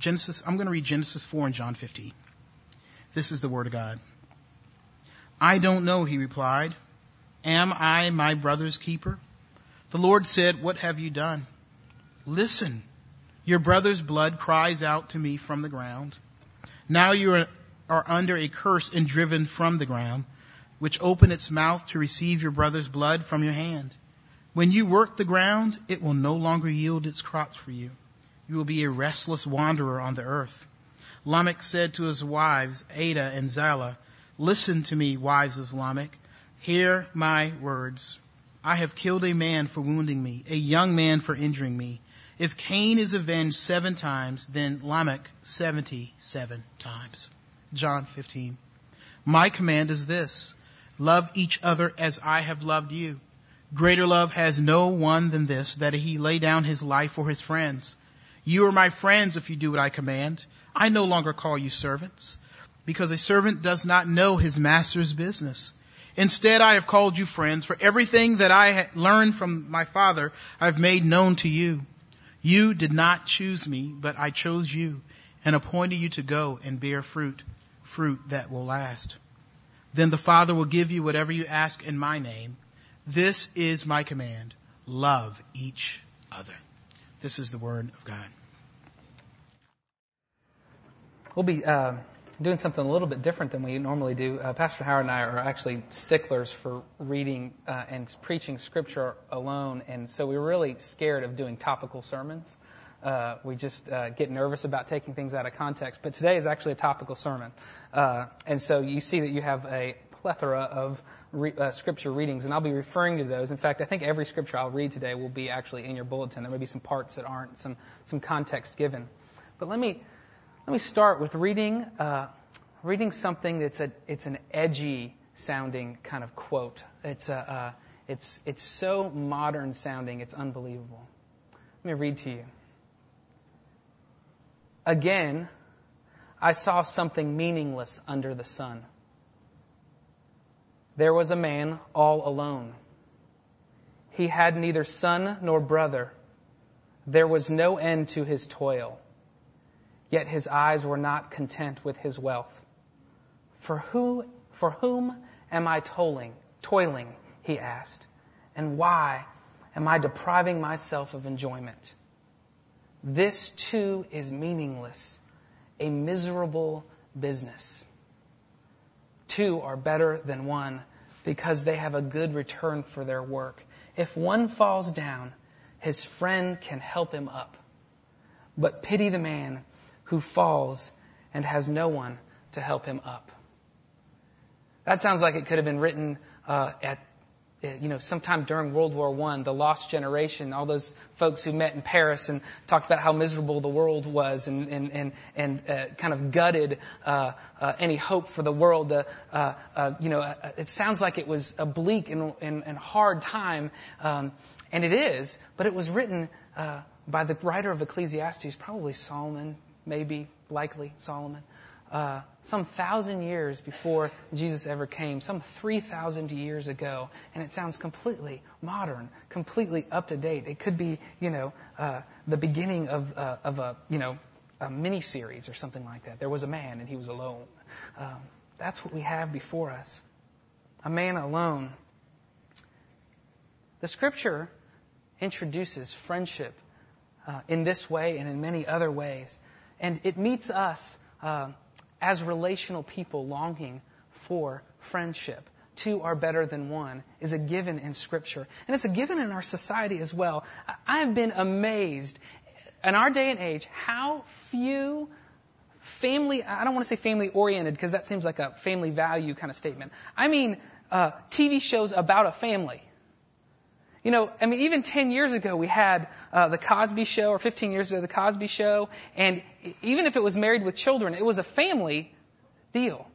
Genesis, I'm going to read Genesis 4 and John 15. This is the word of God. I don't know, he replied. Am I my brother's keeper? The Lord said, What have you done? Listen, your brother's blood cries out to me from the ground. Now you are, are under a curse and driven from the ground, which opened its mouth to receive your brother's blood from your hand. When you work the ground, it will no longer yield its crops for you. You will be a restless wanderer on the earth. Lamech said to his wives, Adah and Zillah, Listen to me, wives of Lamech. Hear my words. I have killed a man for wounding me, a young man for injuring me. If Cain is avenged seven times, then Lamech seventy-seven times. John 15. My command is this. Love each other as I have loved you. Greater love has no one than this, that he lay down his life for his friends. You are my friends if you do what I command. I no longer call you servants, because a servant does not know his master's business. Instead, I have called you friends, for everything that I learned from my Father I've made known to you. You did not choose me, but I chose you and appointed you to go and bear fruit, fruit that will last. Then the Father will give you whatever you ask in my name. This is my command. Love each other. This is the word of God. We'll be uh, doing something a little bit different than we normally do. Uh, Pastor Howard and I are actually sticklers for reading uh, and preaching scripture alone, and so we're really scared of doing topical sermons. Uh, we just uh, get nervous about taking things out of context. But today is actually a topical sermon, uh, and so you see that you have a plethora of re- uh, scripture readings, and I'll be referring to those. In fact, I think every scripture I'll read today will be actually in your bulletin. There may be some parts that aren't, some some context given. But let me let me start with reading uh, reading something that's a it's an edgy sounding kind of quote. It's a uh, it's it's so modern sounding, it's unbelievable. Let me read to you. Again, I saw something meaningless under the sun. There was a man all alone. He had neither son nor brother. There was no end to his toil. Yet his eyes were not content with his wealth. For who, for whom am I toiling, toiling, he asked, and why am I depriving myself of enjoyment? This too is meaningless, a miserable business. Two are better than one because they have a good return for their work. If one falls down, his friend can help him up. But pity the man who falls and has no one to help him up. That sounds like it could have been written uh, at you know, sometime during World War One, the lost generation, all those folks who met in Paris and talked about how miserable the world was and and and, and uh, kind of gutted uh, uh, any hope for the world. Uh, uh, you know, uh, it sounds like it was a bleak and, and, and hard time, um, and it is. But it was written uh by the writer of Ecclesiastes, probably Solomon, maybe, likely Solomon uh, some thousand years before Jesus ever came, some 3,000 years ago, and it sounds completely modern, completely up to date. It could be, you know, uh, the beginning of, uh, of a, you know, a mini series or something like that. There was a man and he was alone. Um, that's what we have before us. A man alone. The scripture introduces friendship uh, in this way and in many other ways. And it meets us uh, as relational people longing for friendship. Two are better than one is a given in Scripture. And it's a given in our society as well. I have been amazed in our day and age how few family, I don't want to say family oriented because that seems like a family value kind of statement. I mean, uh, TV shows about a family. You know, I mean, even 10 years ago we had uh, the Cosby Show, or 15 years ago the Cosby Show, and even if it was Married with Children, it was a family deal.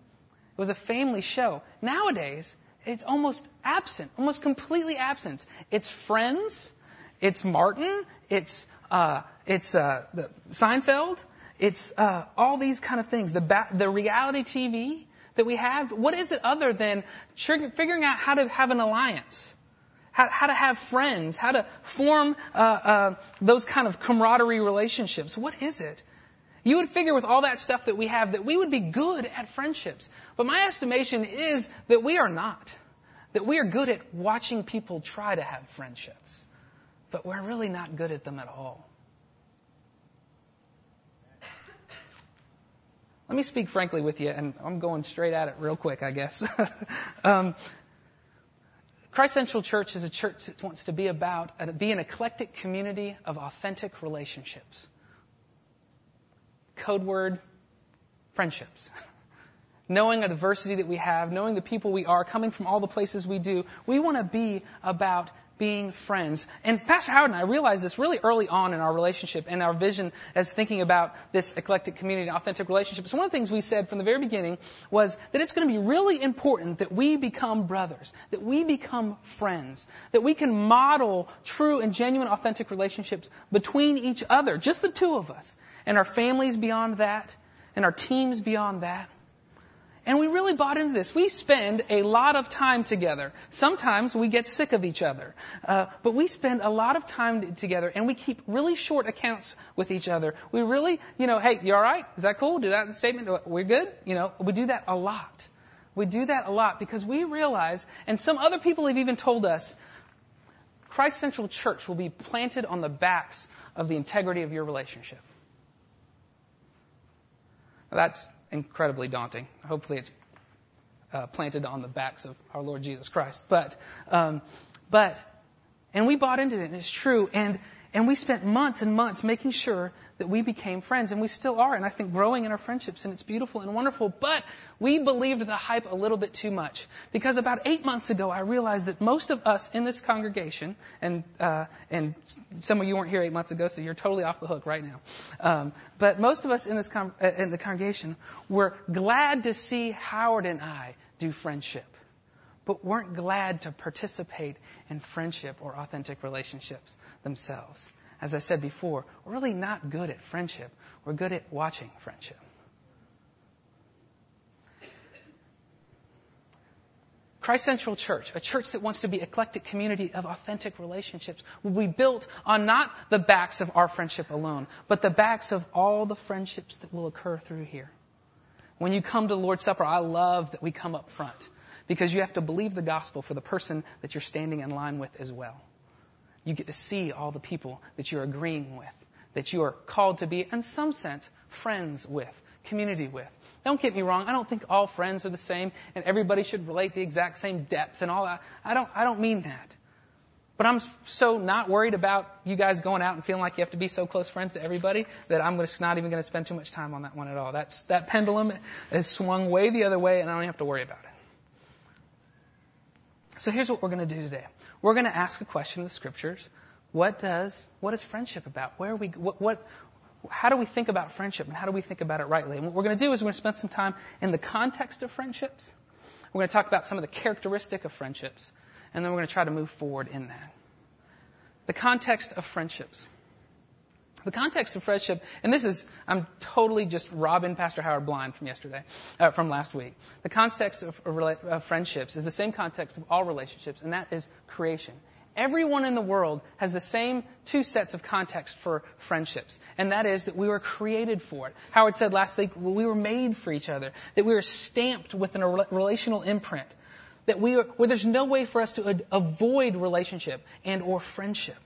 It was a family show. Nowadays, it's almost absent, almost completely absent. It's Friends, it's Martin, it's uh, it's uh, the Seinfeld, it's uh, all these kind of things. The ba- the reality TV that we have. What is it other than figuring out how to have an alliance? How, how to have friends, how to form uh, uh, those kind of camaraderie relationships. What is it? You would figure with all that stuff that we have that we would be good at friendships. But my estimation is that we are not. That we are good at watching people try to have friendships. But we're really not good at them at all. Let me speak frankly with you, and I'm going straight at it real quick, I guess. um, Christ Central Church is a church that wants to be about, uh, be an eclectic community of authentic relationships. Code word, friendships. knowing a diversity that we have, knowing the people we are, coming from all the places we do, we want to be about being friends. And Pastor Howard and I realized this really early on in our relationship and our vision as thinking about this eclectic community and authentic relationships. One of the things we said from the very beginning was that it's going to be really important that we become brothers, that we become friends, that we can model true and genuine authentic relationships between each other, just the two of us, and our families beyond that, and our teams beyond that. And we really bought into this. We spend a lot of time together. Sometimes we get sick of each other. Uh, but we spend a lot of time together and we keep really short accounts with each other. We really, you know, hey, you alright? Is that cool? Do that statement? We're good? You know, we do that a lot. We do that a lot because we realize, and some other people have even told us, Christ Central Church will be planted on the backs of the integrity of your relationship. That's incredibly daunting. Hopefully, it's uh, planted on the backs of our Lord Jesus Christ. But, um, but, and we bought into it, and it's true. And and we spent months and months making sure that we became friends, and we still are, and I think growing in our friendships, and it's beautiful and wonderful. But we believed the hype a little bit too much because about eight months ago, I realized that most of us in this congregation, and uh, and some of you weren't here eight months ago, so you're totally off the hook right now. Um, but most of us in this con- uh, in the congregation were glad to see Howard and I do friendship but weren't glad to participate in friendship or authentic relationships themselves. As I said before, we're really not good at friendship. We're good at watching friendship. Christ Central Church, a church that wants to be eclectic community of authentic relationships, will be built on not the backs of our friendship alone, but the backs of all the friendships that will occur through here. When you come to the Lord's Supper, I love that we come up front because you have to believe the gospel for the person that you're standing in line with as well. You get to see all the people that you're agreeing with, that you are called to be, in some sense, friends with, community with. Don't get me wrong. I don't think all friends are the same and everybody should relate the exact same depth and all that. I don't, I don't mean that. But I'm so not worried about you guys going out and feeling like you have to be so close friends to everybody that I'm just not even going to spend too much time on that one at all. That's, that pendulum has swung way the other way and I don't have to worry about it. So here's what we're going to do today. We're going to ask a question in the scriptures. What does, what is friendship about? Where are we, what, what, how do we think about friendship and how do we think about it rightly? And what we're going to do is we're going to spend some time in the context of friendships. We're going to talk about some of the characteristic of friendships. And then we're going to try to move forward in that. The context of friendships. The context of friendship, and this is, I'm totally just robbing Pastor Howard blind from yesterday, uh, from last week. The context of, of friendships is the same context of all relationships, and that is creation. Everyone in the world has the same two sets of context for friendships, and that is that we were created for it. Howard said last week, we were made for each other, that we were stamped with a relational imprint, that we are, where there's no way for us to avoid relationship and or friendship.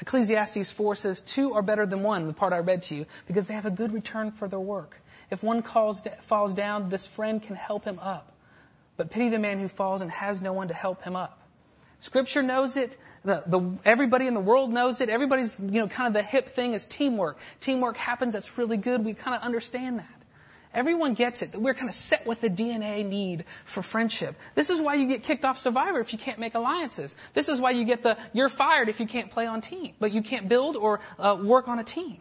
Ecclesiastes 4 says, Two are better than one, the part I read to you, because they have a good return for their work. If one falls down, this friend can help him up. But pity the man who falls and has no one to help him up. Scripture knows it. The, the, everybody in the world knows it. Everybody's, you know, kind of the hip thing is teamwork. Teamwork happens. That's really good. We kind of understand that. Everyone gets it that we're kind of set with the DNA need for friendship. This is why you get kicked off Survivor if you can't make alliances. This is why you get the you're fired if you can't play on team, but you can't build or uh, work on a team.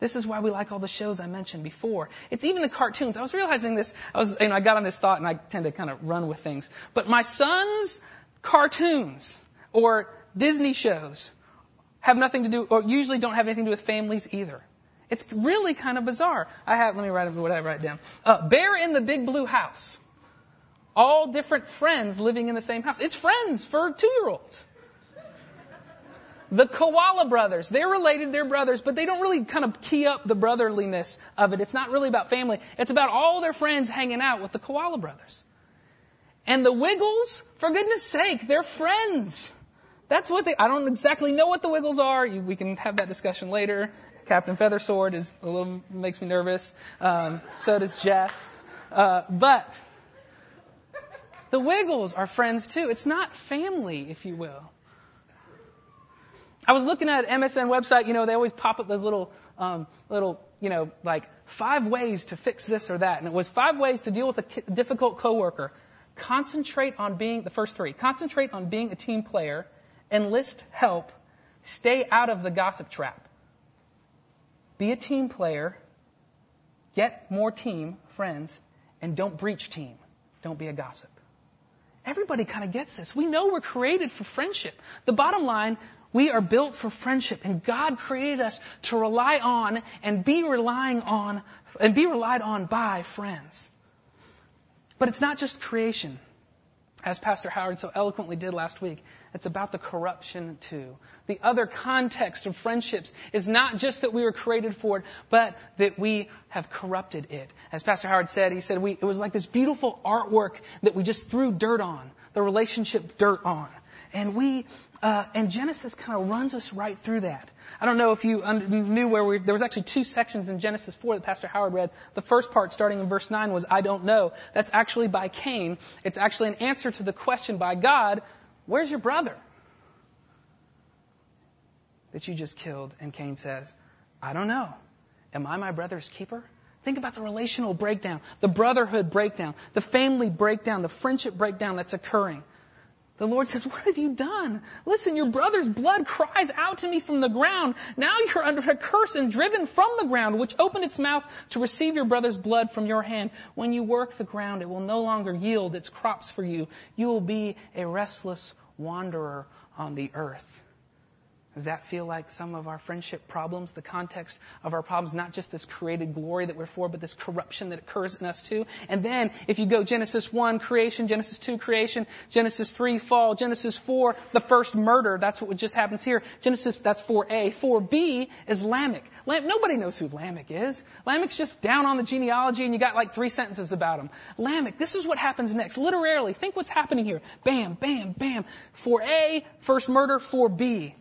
This is why we like all the shows I mentioned before. It's even the cartoons. I was realizing this. I was, you know, I got on this thought and I tend to kind of run with things. But my son's cartoons or Disney shows have nothing to do, or usually don't have anything to do with families either. It's really kind of bizarre. I have, let me write what I write down. Uh, Bear in the Big Blue House. All different friends living in the same house. It's friends for two year olds. the Koala brothers. They're related, they're brothers, but they don't really kind of key up the brotherliness of it. It's not really about family. It's about all their friends hanging out with the Koala brothers. And the Wiggles, for goodness sake, they're friends. That's what they, I don't exactly know what the Wiggles are. You, we can have that discussion later. Captain Feathersword is a little, makes me nervous. Um, so does Jeff. Uh, but, the Wiggles are friends too. It's not family, if you will. I was looking at MSN website, you know, they always pop up those little, um, little, you know, like five ways to fix this or that. And it was five ways to deal with a difficult coworker. Concentrate on being, the first three, concentrate on being a team player, enlist help, stay out of the gossip trap. Be a team player, get more team, friends, and don't breach team. Don't be a gossip. Everybody kind of gets this. We know we're created for friendship. The bottom line, we are built for friendship and God created us to rely on and be relying on and be relied on by friends. But it's not just creation. As Pastor Howard so eloquently did last week, it's about the corruption too. The other context of friendships is not just that we were created for it, but that we have corrupted it. As Pastor Howard said, he said we, it was like this beautiful artwork that we just threw dirt on, the relationship dirt on. And we, uh, and Genesis kind of runs us right through that. I don't know if you knew where we, there was actually two sections in Genesis 4 that Pastor Howard read. The first part starting in verse 9 was, I don't know. That's actually by Cain. It's actually an answer to the question by God, where's your brother? That you just killed. And Cain says, I don't know. Am I my brother's keeper? Think about the relational breakdown, the brotherhood breakdown, the family breakdown, the friendship breakdown that's occurring. The Lord says, what have you done? Listen, your brother's blood cries out to me from the ground. Now you're under a curse and driven from the ground, which opened its mouth to receive your brother's blood from your hand. When you work the ground, it will no longer yield its crops for you. You will be a restless wanderer on the earth. Does that feel like some of our friendship problems? The context of our problems, not just this created glory that we're for, but this corruption that occurs in us too. And then, if you go Genesis 1, creation, Genesis 2, creation, Genesis 3, fall, Genesis 4, the first murder, that's what just happens here. Genesis, that's 4a. 4b is Lamech. Lam- nobody knows who Lamech is. Lamech's just down on the genealogy and you got like three sentences about him. Lamech, this is what happens next. Literally, think what's happening here. Bam, bam, bam. 4a, first murder, 4b.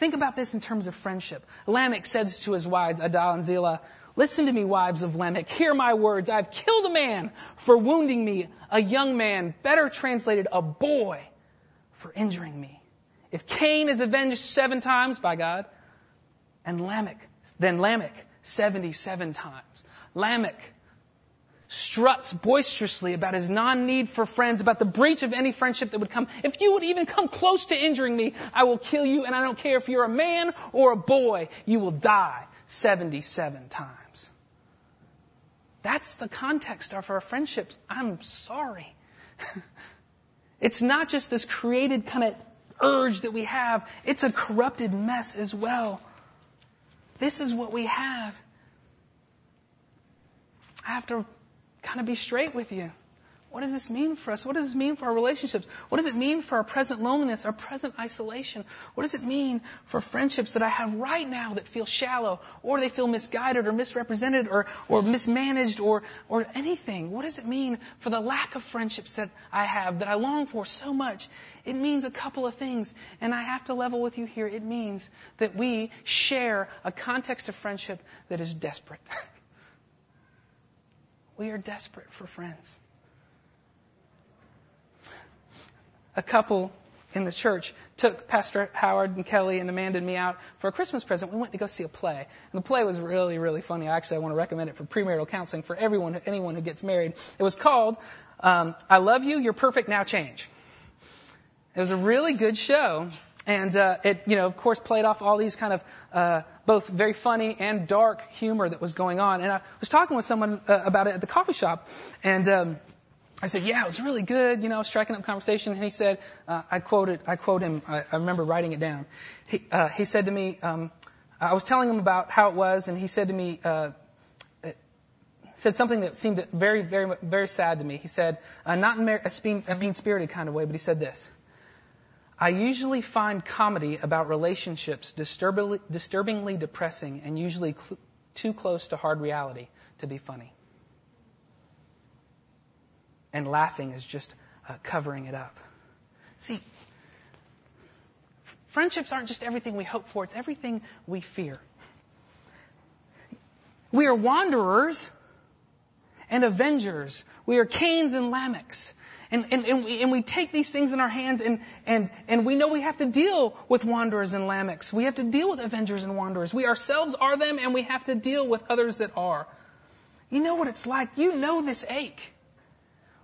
Think about this in terms of friendship. Lamech says to his wives, Adah and Zillah, Listen to me, wives of Lamech. Hear my words. I've killed a man for wounding me, a young man, better translated, a boy, for injuring me. If Cain is avenged seven times by God, and Lamech, then Lamech 77 times. Lamech struts boisterously about his non-need for friends, about the breach of any friendship that would come. If you would even come close to injuring me, I will kill you, and I don't care if you're a man or a boy, you will die 77 times. That's the context of our friendships. I'm sorry. it's not just this created kind of urge that we have, it's a corrupted mess as well. This is what we have. I have to kind of be straight with you. What does this mean for us? What does this mean for our relationships? What does it mean for our present loneliness, our present isolation? What does it mean for friendships that I have right now that feel shallow, or they feel misguided, or misrepresented, or, or mismanaged, or, or anything? What does it mean for the lack of friendships that I have, that I long for so much? It means a couple of things, and I have to level with you here. It means that we share a context of friendship that is desperate. We are desperate for friends. A couple in the church took Pastor Howard and Kelly and Amanda and me out for a Christmas present. We went to go see a play. And the play was really, really funny. Actually, I want to recommend it for premarital counseling for everyone, anyone who gets married. It was called um, I Love You, You're Perfect, Now Change. It was a really good show. And uh, it, you know, of course, played off all these kind of uh, both very funny and dark humor that was going on. And I was talking with someone uh, about it at the coffee shop, and um, I said, "Yeah, it was really good." You know, I was striking up conversation. And he said, uh, "I quoted, I quote him. I, I remember writing it down. He, uh, he said to me, um, I was telling him about how it was, and he said to me." Uh, said something that seemed very, very, very sad to me. He said, uh, not in a mean-spirited kind of way, but he said this. I usually find comedy about relationships disturbingly, disturbingly depressing and usually cl- too close to hard reality to be funny. And laughing is just uh, covering it up. See, friendships aren't just everything we hope for, it's everything we fear. We are wanderers and avengers. We are Cains and Lamechs. And, and, and, we, and we take these things in our hands and, and, and we know we have to deal with wanderers and Lamechs. We have to deal with avengers and wanderers. We ourselves are them and we have to deal with others that are. You know what it's like. You know this ache.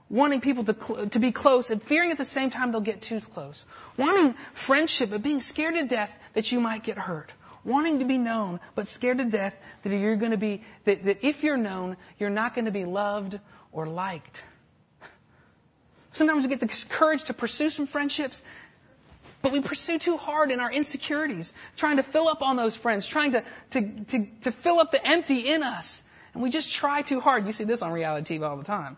Wanting people to, cl- to be close and fearing at the same time they'll get too close. Wanting friendship but being scared to death that you might get hurt wanting to be known, but scared to death that you're going to be, that, that if you're known, you're not going to be loved or liked. Sometimes we get the courage to pursue some friendships, but we pursue too hard in our insecurities, trying to fill up on those friends, trying to, to, to, to fill up the empty in us. And we just try too hard. You see this on reality TV all the time.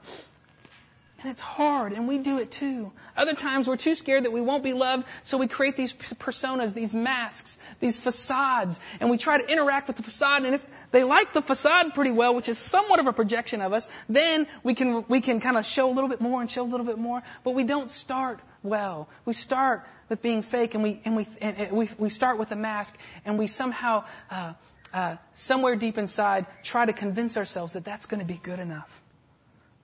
And it's hard, and we do it too. Other times we're too scared that we won't be loved, so we create these personas, these masks, these facades, and we try to interact with the facade, and if they like the facade pretty well, which is somewhat of a projection of us, then we can, we can kind of show a little bit more and show a little bit more, but we don't start well. We start with being fake, and we, and we, and we, we start with a mask, and we somehow, uh, uh, somewhere deep inside, try to convince ourselves that that's going to be good enough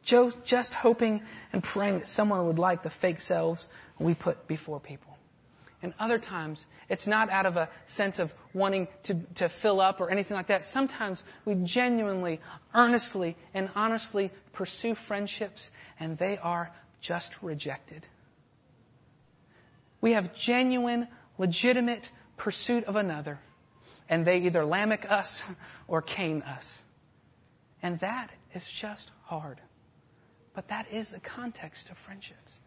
just hoping and praying that someone would like the fake selves we put before people. And other times, it's not out of a sense of wanting to, to fill up or anything like that. Sometimes we genuinely, earnestly, and honestly pursue friendships, and they are just rejected. We have genuine, legitimate pursuit of another, and they either Lamech us or Cain us. And that is just hard. But that is the context of friendships.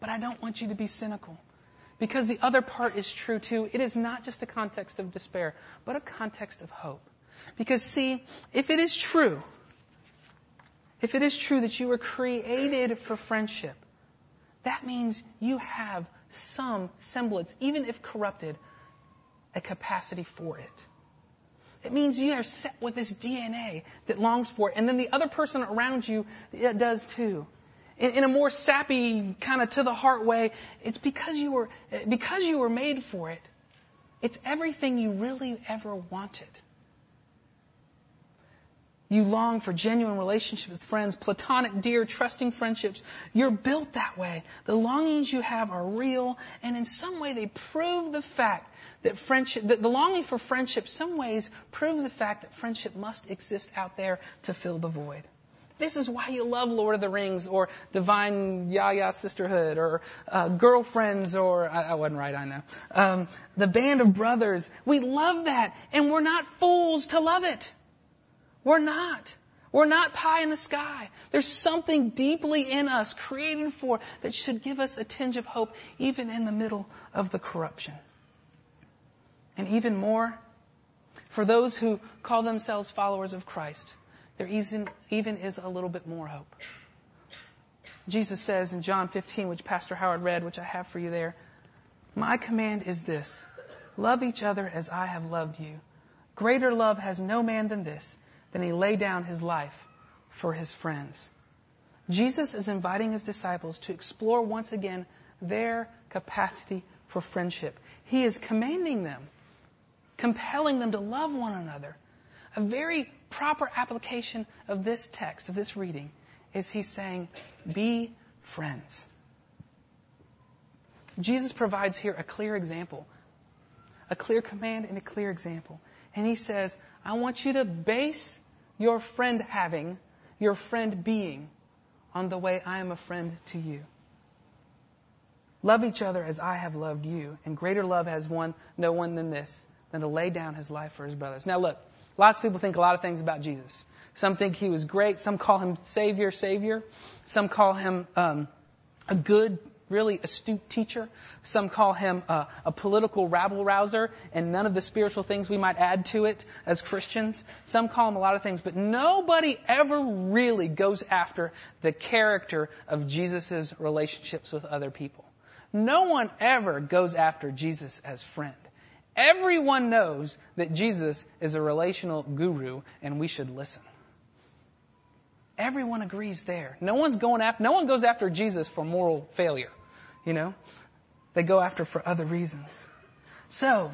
But I don't want you to be cynical. Because the other part is true too. It is not just a context of despair, but a context of hope. Because see, if it is true, if it is true that you were created for friendship, that means you have some semblance, even if corrupted, a capacity for it. It means you are set with this DNA that longs for it. And then the other person around you does too. In, in a more sappy, kind of to the heart way, it's because you were, because you were made for it. It's everything you really ever wanted. You long for genuine relationships with friends, platonic, dear, trusting friendships. You're built that way. The longings you have are real, and in some way they prove the fact that friendship, that the longing for friendship, some ways proves the fact that friendship must exist out there to fill the void. This is why you love Lord of the Rings or Divine Yaya Sisterhood or uh, Girlfriends or I, I, wasn't right, I know. Um, the Band of Brothers. We love that, and we're not fools to love it. We're not. We're not pie in the sky. There's something deeply in us created for that should give us a tinge of hope even in the middle of the corruption. And even more, for those who call themselves followers of Christ, there even is a little bit more hope. Jesus says in John 15, which Pastor Howard read, which I have for you there, My command is this love each other as I have loved you. Greater love has no man than this then he laid down his life for his friends. Jesus is inviting his disciples to explore once again their capacity for friendship. He is commanding them, compelling them to love one another. A very proper application of this text, of this reading, is he's saying, be friends. Jesus provides here a clear example, a clear command and a clear example. And he says, I want you to base your friend having, your friend being, on the way I am a friend to you. Love each other as I have loved you, and greater love has one, no one than this, than to lay down his life for his brothers. Now look, lots of people think a lot of things about Jesus. Some think he was great. Some call him Savior, Savior. Some call him um, a good really astute teacher. Some call him a, a, political rabble rouser and none of the spiritual things we might add to it as Christians. Some call him a lot of things, but nobody ever really goes after the character of Jesus' relationships with other people. no one ever goes after Jesus as friend. Everyone knows that Jesus is a relational guru and we should listen. Everyone agrees there. No one's going after, no one goes after Jesus for moral failure. You know? They go after for other reasons. So,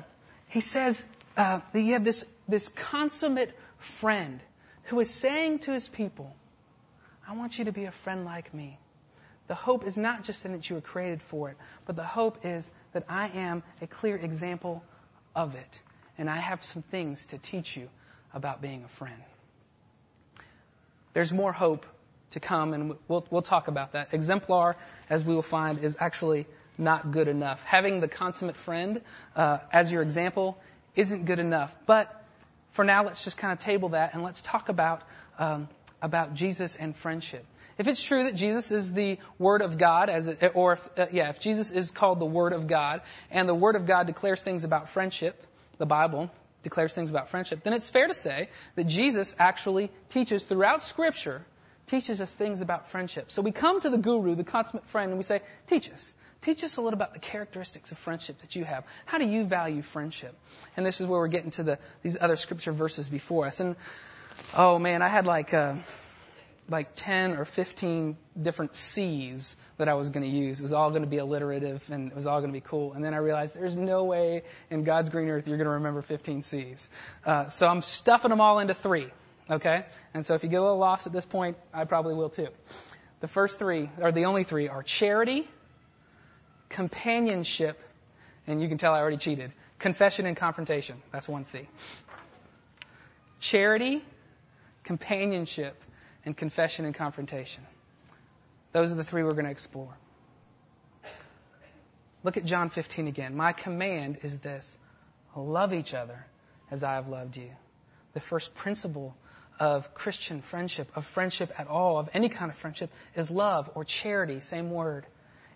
he says uh, that you have this, this consummate friend who is saying to his people, I want you to be a friend like me. The hope is not just in that you were created for it, but the hope is that I am a clear example of it. And I have some things to teach you about being a friend. There's more hope to come, and we'll, we'll talk about that. Exemplar, as we will find, is actually not good enough. Having the consummate friend uh, as your example isn't good enough. But for now, let's just kind of table that and let's talk about um, about Jesus and friendship. If it's true that Jesus is the Word of God, as it, or if, uh, yeah, if Jesus is called the Word of God, and the Word of God declares things about friendship, the Bible declares things about friendship, then it's fair to say that Jesus actually teaches throughout Scripture, teaches us things about friendship. So we come to the guru, the consummate friend, and we say, teach us. Teach us a little about the characteristics of friendship that you have. How do you value friendship? And this is where we're getting to the, these other scripture verses before us. And, oh man, I had like, uh, like 10 or 15 different C's that I was going to use. It was all going to be alliterative and it was all going to be cool. And then I realized there's no way in God's green earth you're going to remember 15 C's. Uh, so I'm stuffing them all into three. Okay? And so if you get a little lost at this point, I probably will too. The first three, or the only three, are charity, companionship, and you can tell I already cheated. Confession and confrontation. That's one C. Charity, companionship, and confession and confrontation. Those are the three we're going to explore. Look at John 15 again. My command is this love each other as I have loved you. The first principle of Christian friendship, of friendship at all, of any kind of friendship, is love or charity, same word.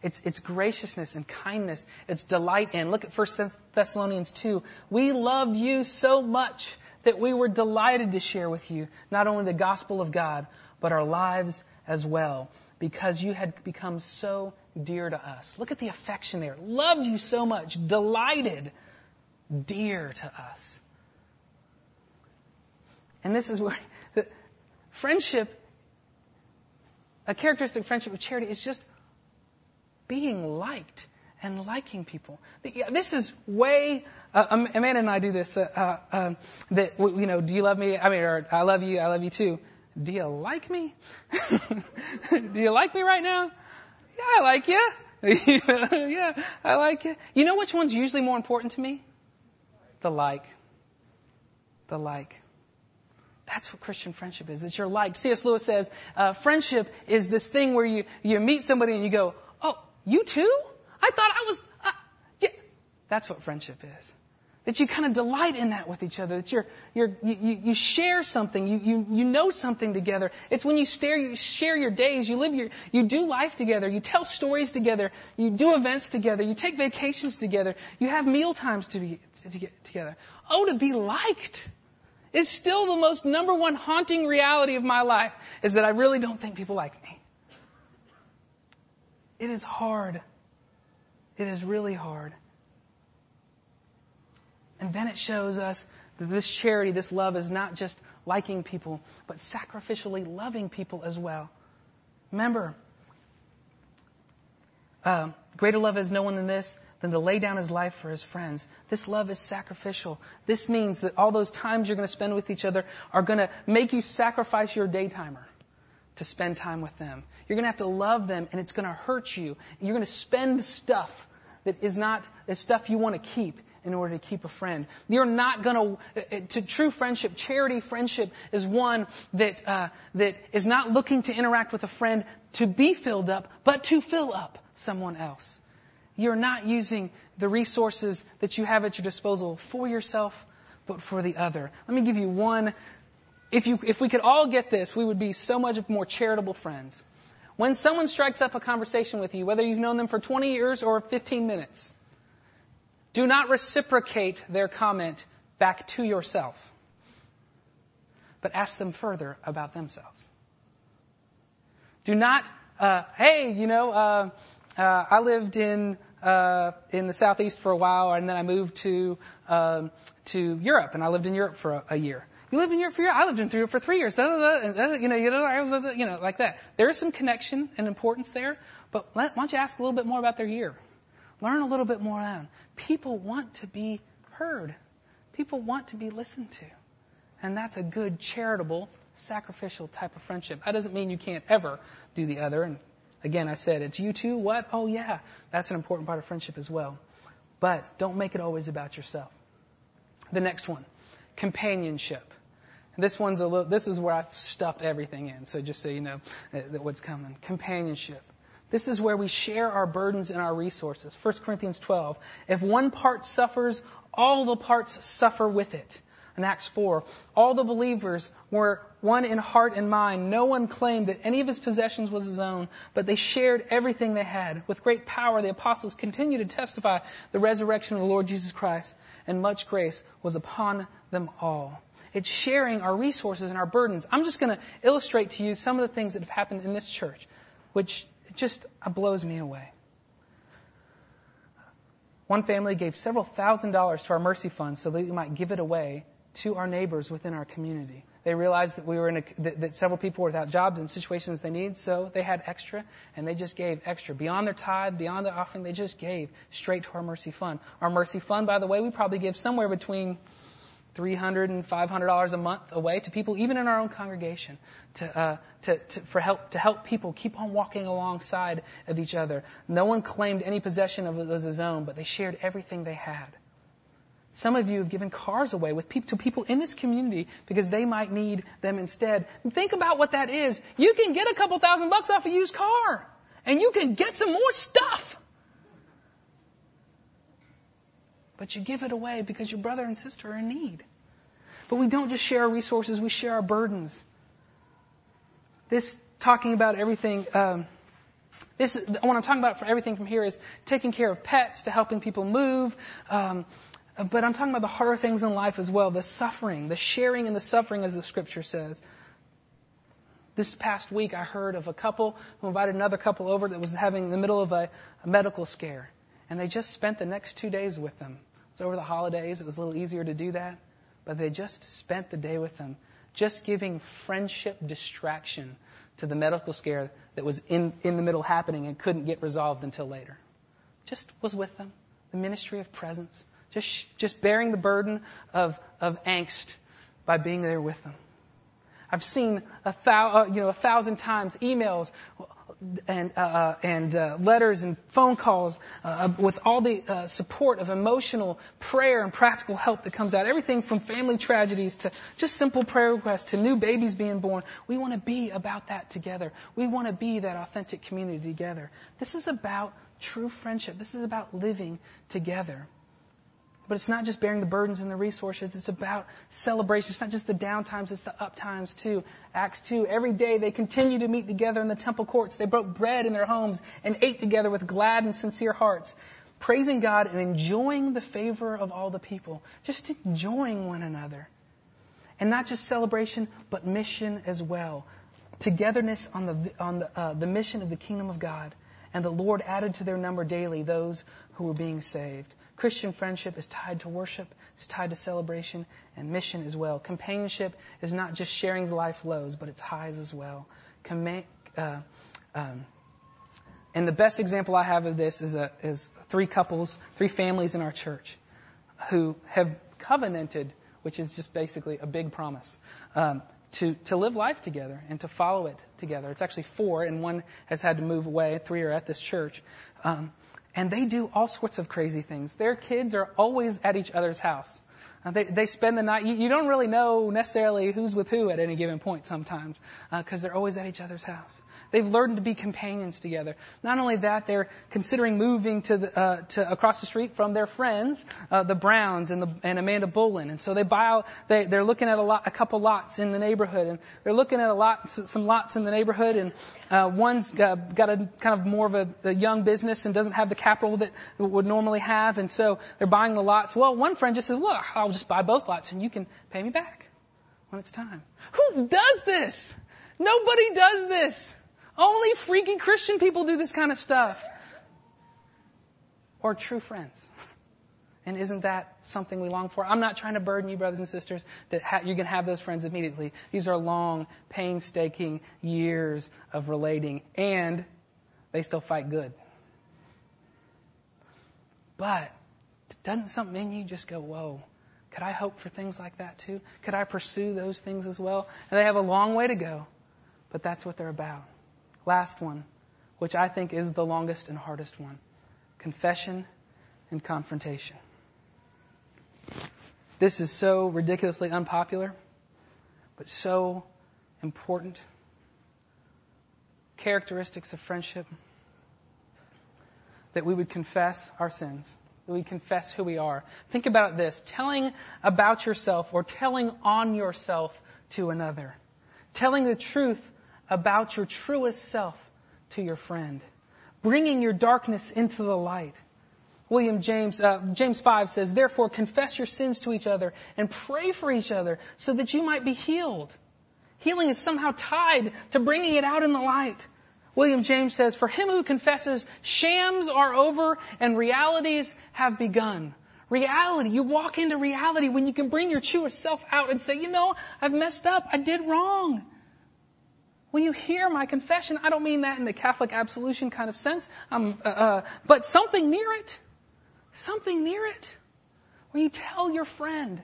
It's, it's graciousness and kindness. It's delight in. Look at 1 Thessalonians 2. We loved you so much that we were delighted to share with you not only the gospel of God, but our lives as well, because you had become so dear to us. Look at the affection there. Loved you so much, delighted, dear to us. And this is where the friendship, a characteristic of friendship with charity is just being liked and liking people. This is way uh, Amanda and I do this. Uh, uh, um, that you know, do you love me? I mean, or I love you. I love you too. Do you like me? do you like me right now? Yeah, I like you. yeah, I like you. You know which one's usually more important to me? The like. The like. That's what Christian friendship is. It's your like. C.S. Lewis says, uh, friendship is this thing where you, you meet somebody and you go, oh, you too? I thought I was, uh, yeah. That's what friendship is. That you kind of delight in that with each other. That you're, you're, you, you share something. You, you, you know something together. It's when you, stare, you share your days. You live your, you do life together. You tell stories together. You do events together. You take vacations together. You have meal times to be, to get together. Oh, to be liked is still the most number one haunting reality of my life is that I really don't think people like me. It is hard. It is really hard. And then it shows us that this charity, this love is not just liking people, but sacrificially loving people as well. Remember, uh, greater love has no one than this, than to lay down his life for his friends. This love is sacrificial. This means that all those times you're going to spend with each other are going to make you sacrifice your daytimer to spend time with them. You're going to have to love them and it's going to hurt you. You're going to spend stuff that is not, the stuff you want to keep in order to keep a friend. You're not going to, to true friendship, charity friendship is one that, uh, that is not looking to interact with a friend to be filled up, but to fill up someone else. You're not using the resources that you have at your disposal for yourself, but for the other. Let me give you one. If you, if we could all get this, we would be so much more charitable friends. When someone strikes up a conversation with you, whether you've known them for 20 years or 15 minutes, do not reciprocate their comment back to yourself, but ask them further about themselves. Do not, uh, hey, you know, uh, uh, I lived in uh, in the southeast for a while, and then I moved to um, to Europe, and I lived in Europe for a, a year. You lived in Europe for a year. I lived in Europe for three years. Da, da, da, you know, you know, I was, you know, like that. There is some connection and importance there, but let, why don't you ask a little bit more about their year? Learn a little bit more about them. People want to be heard. People want to be listened to. And that's a good, charitable, sacrificial type of friendship. That doesn't mean you can't ever do the other. And again, I said, it's you too. What? Oh yeah. That's an important part of friendship as well. But don't make it always about yourself. The next one, companionship. This one's a little, this is where I've stuffed everything in. So just so you know uh, what's coming. Companionship. This is where we share our burdens and our resources. 1 Corinthians 12. If one part suffers, all the parts suffer with it. In Acts 4, all the believers were one in heart and mind. No one claimed that any of his possessions was his own, but they shared everything they had. With great power, the apostles continued to testify the resurrection of the Lord Jesus Christ, and much grace was upon them all. It's sharing our resources and our burdens. I'm just going to illustrate to you some of the things that have happened in this church, which just uh, blows me away. One family gave several thousand dollars to our mercy fund so that we might give it away to our neighbors within our community. They realized that we were in a, that, that several people were without jobs and situations they need, so they had extra, and they just gave extra. Beyond their tithe, beyond their offering, they just gave straight to our mercy fund. Our mercy fund, by the way, we probably give somewhere between 300 and 500 dollars a month away to people, even in our own congregation, to, uh, to, to, for help to help people keep on walking alongside of each other. No one claimed any possession of it as his own, but they shared everything they had. Some of you have given cars away with people, to people in this community because they might need them instead. Think about what that is. You can get a couple thousand bucks off a used car, and you can get some more stuff. but you give it away because your brother and sister are in need. But we don't just share our resources, we share our burdens. This talking about everything, um, this what I'm talking about for everything from here is taking care of pets to helping people move. Um, but I'm talking about the harder things in life as well, the suffering, the sharing in the suffering, as the scripture says. This past week, I heard of a couple who invited another couple over that was having in the middle of a, a medical scare. And they just spent the next two days with them. It's over the holidays. It was a little easier to do that. But they just spent the day with them, just giving friendship distraction to the medical scare that was in, in the middle happening and couldn't get resolved until later. Just was with them. The ministry of presence. Just, just bearing the burden of, of angst by being there with them. I've seen a thou, uh, you know, a thousand times emails and, uh, uh, and uh, letters and phone calls uh, uh, with all the uh, support of emotional prayer and practical help that comes out. Everything from family tragedies to just simple prayer requests to new babies being born. We want to be about that together. We want to be that authentic community together. This is about true friendship. This is about living together. But it's not just bearing the burdens and the resources. It's about celebration. It's not just the down times, it's the up times too. Acts 2. Every day they continued to meet together in the temple courts. They broke bread in their homes and ate together with glad and sincere hearts, praising God and enjoying the favor of all the people. Just enjoying one another. And not just celebration, but mission as well. Togetherness on the, on the, uh, the mission of the kingdom of God. And the Lord added to their number daily those who were being saved. Christian friendship is tied to worship, it's tied to celebration and mission as well. Companionship is not just sharing life lows, but it's highs as well. uh, um, and the best example I have of this is, a, is three couples, three families in our church who have covenanted, which is just basically a big promise, um, to, to live life together and to follow it together. It's actually four, and one has had to move away. Three are at this church. Um, and they do all sorts of crazy things. Their kids are always at each other's house. Uh, they, they spend the night. You, you, don't really know necessarily who's with who at any given point sometimes, because uh, they're always at each other's house. They've learned to be companions together. Not only that, they're considering moving to the, uh, to across the street from their friends, uh, the Browns and the and Amanda Bullen, and so they buy. They, they're looking at a lot, a couple lots in the neighborhood, and they're looking at a lot, some lots in the neighborhood, and uh, one's got, got a kind of more of a, a young business and doesn't have the capital that would normally have, and so they're buying the lots. Well, one friend just says, "Well, I'll just buy both lots and you can pay me back when it's time. Who does this? Nobody does this. Only freaky Christian people do this kind of stuff. or true friends. And isn't that something we long for? I'm not trying to burden you, brothers and sisters, that ha- you can have those friends immediately. These are long, painstaking years of relating, and they still fight good. But doesn't something in you just go, whoa, could I hope for things like that too? Could I pursue those things as well? And they have a long way to go, but that's what they're about. Last one, which I think is the longest and hardest one confession and confrontation. This is so ridiculously unpopular, but so important. Characteristics of friendship that we would confess our sins we confess who we are. Think about this. Telling about yourself or telling on yourself to another. Telling the truth about your truest self to your friend. Bringing your darkness into the light. William James, uh, James 5 says, therefore confess your sins to each other and pray for each other so that you might be healed. Healing is somehow tied to bringing it out in the light. William James says, For him who confesses, shams are over and realities have begun. Reality. You walk into reality when you can bring your truest self out and say, you know, I've messed up. I did wrong. When you hear my confession, I don't mean that in the Catholic absolution kind of sense, um, uh, uh, but something near it. Something near it. When you tell your friend.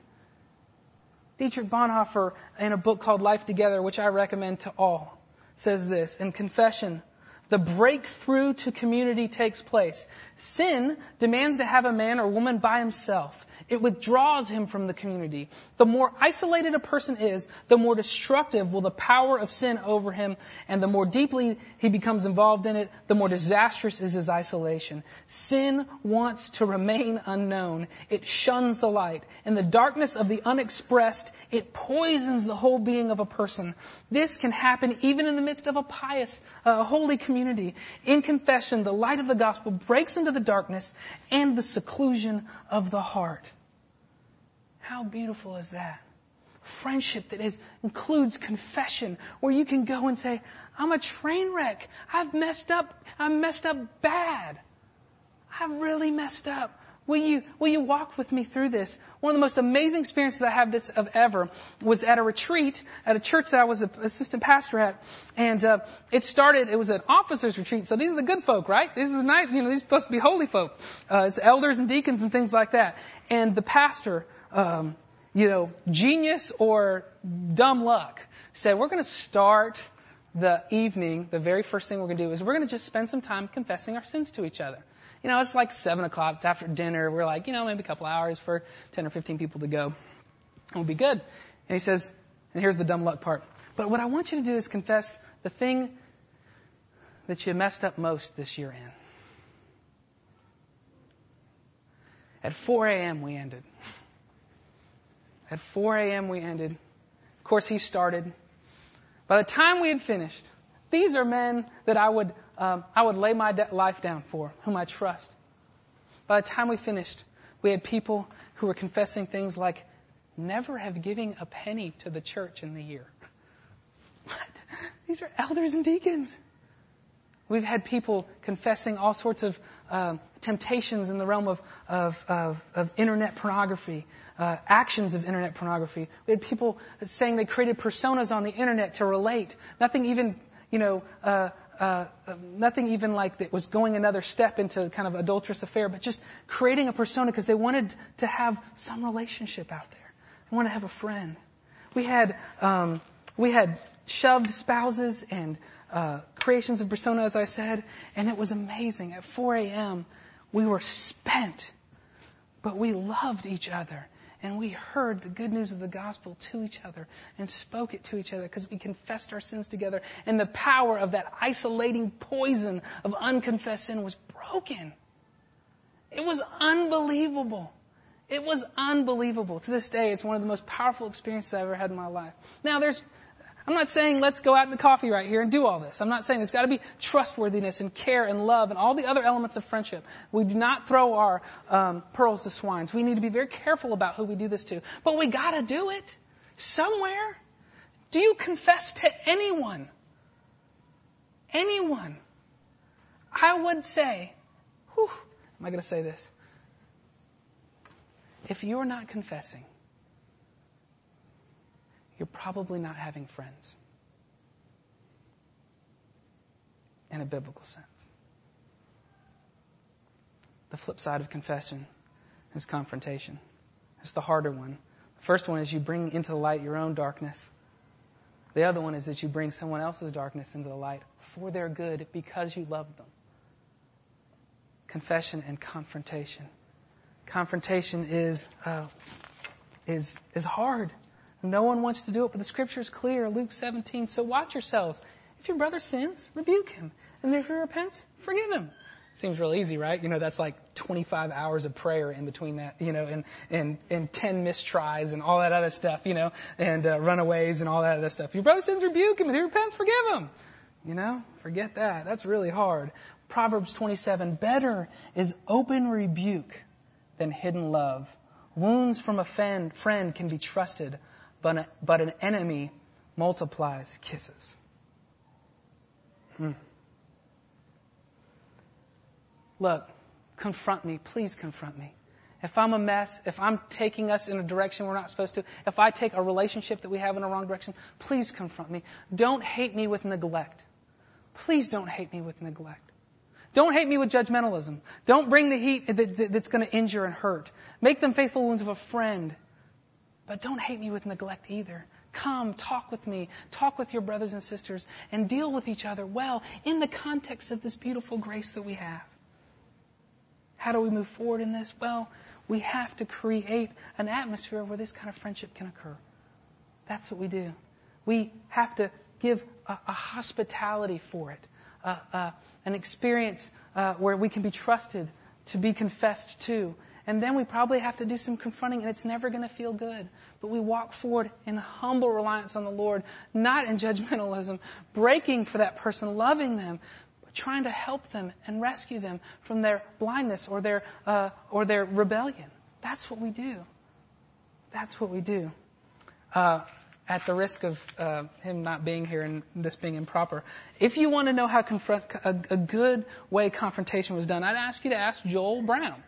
Dietrich Bonhoeffer, in a book called Life Together, which I recommend to all, says this in confession, the breakthrough to community takes place. Sin demands to have a man or woman by himself. It withdraws him from the community. The more isolated a person is, the more destructive will the power of sin over him, and the more deeply he becomes involved in it, the more disastrous is his isolation. Sin wants to remain unknown. It shuns the light. In the darkness of the unexpressed, it poisons the whole being of a person. This can happen even in the midst of a pious, uh, holy community. In confession, the light of the gospel breaks into the darkness and the seclusion of the heart. How beautiful is that? Friendship that is, includes confession, where you can go and say, I'm a train wreck. I've messed up. I'm messed up bad. I've really messed up. Will you, will you walk with me through this? One of the most amazing experiences I have this of ever was at a retreat at a church that I was an assistant pastor at. And, uh, it started, it was an officers retreat. So these are the good folk, right? These are the night, you know, these are supposed to be holy folk. Uh, it's elders and deacons and things like that. And the pastor, um, you know, genius or dumb luck said, we're going to start the evening, the very first thing we're going to do is we're going to just spend some time confessing our sins to each other. You know, it's like seven o'clock. It's after dinner. We're like, you know, maybe a couple hours for 10 or 15 people to go. We'll be good. And he says, and here's the dumb luck part. But what I want you to do is confess the thing that you messed up most this year in. At 4 a.m. we ended. At 4 a.m. we ended. Of course, he started. By the time we had finished, these are men that I would um, I would lay my life down for, whom I trust. By the time we finished, we had people who were confessing things like, never have given a penny to the church in the year. What? These are elders and deacons. We've had people confessing all sorts of uh, temptations in the realm of, of, of, of internet pornography, uh, actions of internet pornography. We had people saying they created personas on the internet to relate. Nothing even, you know, uh, uh, nothing even like that was going another step into kind of adulterous affair, but just creating a persona because they wanted to have some relationship out there. They wanted to have a friend. We had um, we had shoved spouses and uh, creations of persona, as I said, and it was amazing. At 4 a.m., we were spent, but we loved each other and we heard the good news of the gospel to each other and spoke it to each other because we confessed our sins together and the power of that isolating poison of unconfessed sin was broken. It was unbelievable. It was unbelievable. To this day, it's one of the most powerful experiences I've ever had in my life. Now, there's I'm not saying let's go out in the coffee right here and do all this. I'm not saying there's got to be trustworthiness and care and love and all the other elements of friendship. We do not throw our um, pearls to swines. We need to be very careful about who we do this to. But we got to do it somewhere. Do you confess to anyone? Anyone? I would say, whew, am I going to say this? If you're not confessing, you're probably not having friends in a biblical sense. The flip side of confession is confrontation. It's the harder one. The first one is you bring into the light your own darkness. The other one is that you bring someone else's darkness into the light for their good because you love them. Confession and confrontation. Confrontation is uh, is is hard. No one wants to do it, but the scripture is clear. Luke 17. So watch yourselves. If your brother sins, rebuke him, and if he repents, forgive him. Seems real easy, right? You know, that's like 25 hours of prayer in between that, you know, and, and, and 10 mistries and all that other stuff, you know, and uh, runaways and all that other stuff. Your brother sins, rebuke him. If he repents, forgive him. You know, forget that. That's really hard. Proverbs 27, better is open rebuke than hidden love. Wounds from a friend, friend can be trusted, but, a, but an enemy multiplies kisses. Hmm. Look, confront me. Please confront me. If I'm a mess, if I'm taking us in a direction we're not supposed to, if I take a relationship that we have in the wrong direction, please confront me. Don't hate me with neglect. Please don't hate me with neglect. Don't hate me with judgmentalism. Don't bring the heat that's going to injure and hurt. Make them faithful wounds of a friend. But don't hate me with neglect either. Come, talk with me, talk with your brothers and sisters, and deal with each other well in the context of this beautiful grace that we have. How do we move forward in this? Well, we have to create an atmosphere where this kind of friendship can occur. That's what we do. We have to give a, a hospitality for it, uh, uh, an experience uh, where we can be trusted to be confessed to. And then we probably have to do some confronting, and it's never going to feel good. But we walk forward in humble reliance on the Lord, not in judgmentalism, breaking for that person, loving them, trying to help them and rescue them from their blindness or their, uh, or their rebellion. That's what we do. That's what we do. Uh, at the risk of uh, him not being here and this being improper, if you want to know how confront, a, a good way confrontation was done, I'd ask you to ask Joel Brown.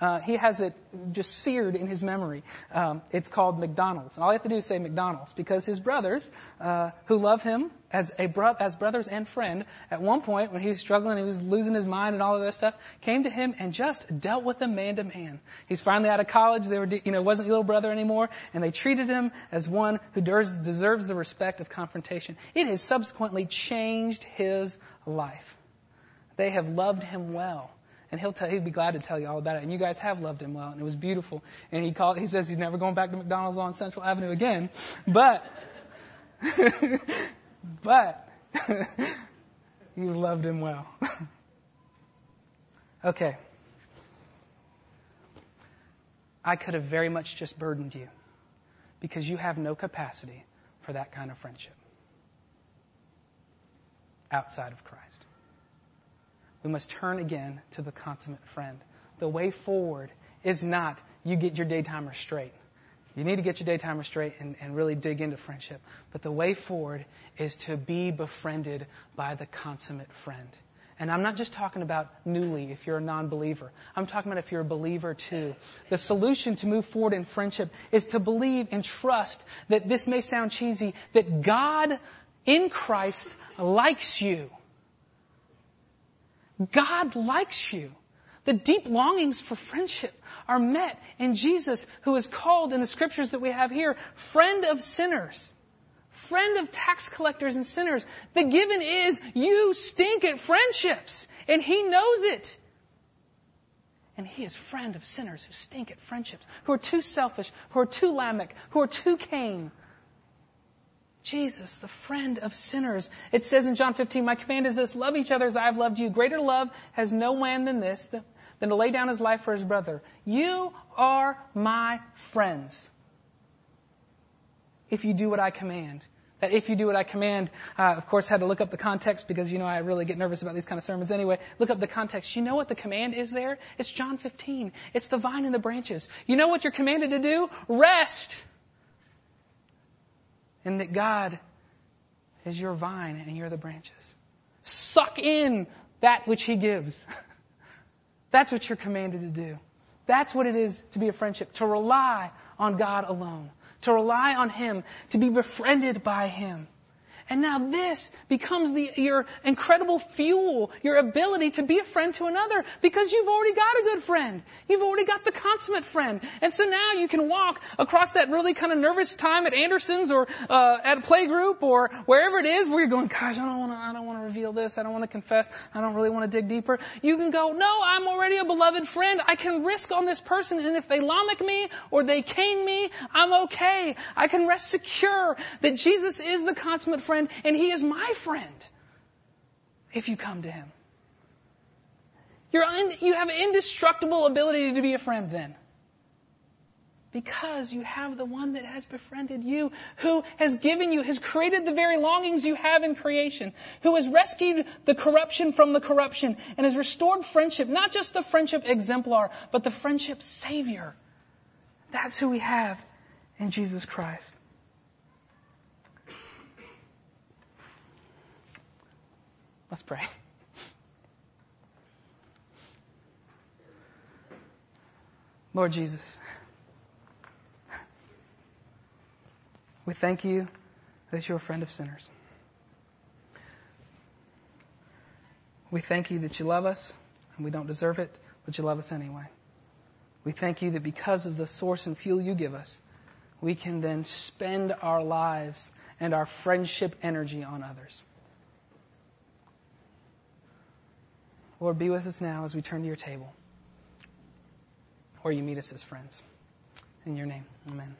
Uh, he has it just seared in his memory. Um, it's called McDonald's. And all you have to do is say McDonald's because his brothers, uh, who love him as a bro- as brothers and friend, at one point when he was struggling, he was losing his mind and all of this stuff, came to him and just dealt with him man to man. He's finally out of college. They were, you know, wasn't little brother anymore, and they treated him as one who deserves the respect of confrontation. It has subsequently changed his life. They have loved him well and he'll tell, he'd be glad to tell you all about it. And you guys have loved him well, and it was beautiful. And he called, he says he's never going back to McDonald's on Central Avenue again, but, but, you loved him well. okay. I could have very much just burdened you because you have no capacity for that kind of friendship outside of Christ we must turn again to the consummate friend. The way forward is not you get your daytimer straight. You need to get your daytimer straight and, and really dig into friendship. But the way forward is to be befriended by the consummate friend. And I'm not just talking about newly if you're a non believer. I'm talking about if you're a believer too. The solution to move forward in friendship is to believe and trust that this may sound cheesy, that God in Christ likes you. God likes you. The deep longings for friendship are met in Jesus, who is called in the scriptures that we have here, friend of sinners, friend of tax collectors and sinners. The given is you stink at friendships, and He knows it. And He is friend of sinners who stink at friendships, who are too selfish, who are too Lamech, who are too Cain, Jesus, the friend of sinners. It says in John 15, my command is this, love each other as I have loved you. Greater love has no man than this, than to lay down his life for his brother. You are my friends. If you do what I command. That if you do what I command, uh, of course, had to look up the context because, you know, I really get nervous about these kind of sermons anyway. Look up the context. You know what the command is there? It's John 15. It's the vine and the branches. You know what you're commanded to do? Rest and that God is your vine and you're the branches. Suck in that which He gives. That's what you're commanded to do. That's what it is to be a friendship, to rely on God alone, to rely on Him, to be befriended by Him. And now this becomes the, your incredible fuel, your ability to be a friend to another because you've already got a good friend. You've already got the consummate friend. And so now you can walk across that really kind of nervous time at Anderson's or uh, at a playgroup or wherever it is where you're going, gosh, I don't want to, I don't want to reveal this. I don't want to confess. I don't really want to dig deeper. You can go, no, I'm already a beloved friend. I can risk on this person. And if they lamech me or they Cain me, I'm okay. I can rest secure that Jesus is the consummate friend friend, and He is my friend if you come to Him. You have indestructible ability to be a friend then. Because you have the one that has befriended you, who has given you, has created the very longings you have in creation, who has rescued the corruption from the corruption, and has restored friendship, not just the friendship exemplar, but the friendship savior. That's who we have in Jesus Christ. Let's pray. Lord Jesus, we thank you that you're a friend of sinners. We thank you that you love us and we don't deserve it, but you love us anyway. We thank you that because of the source and fuel you give us, we can then spend our lives and our friendship energy on others. Lord, be with us now as we turn to your table, or you meet us as friends. In your name, amen.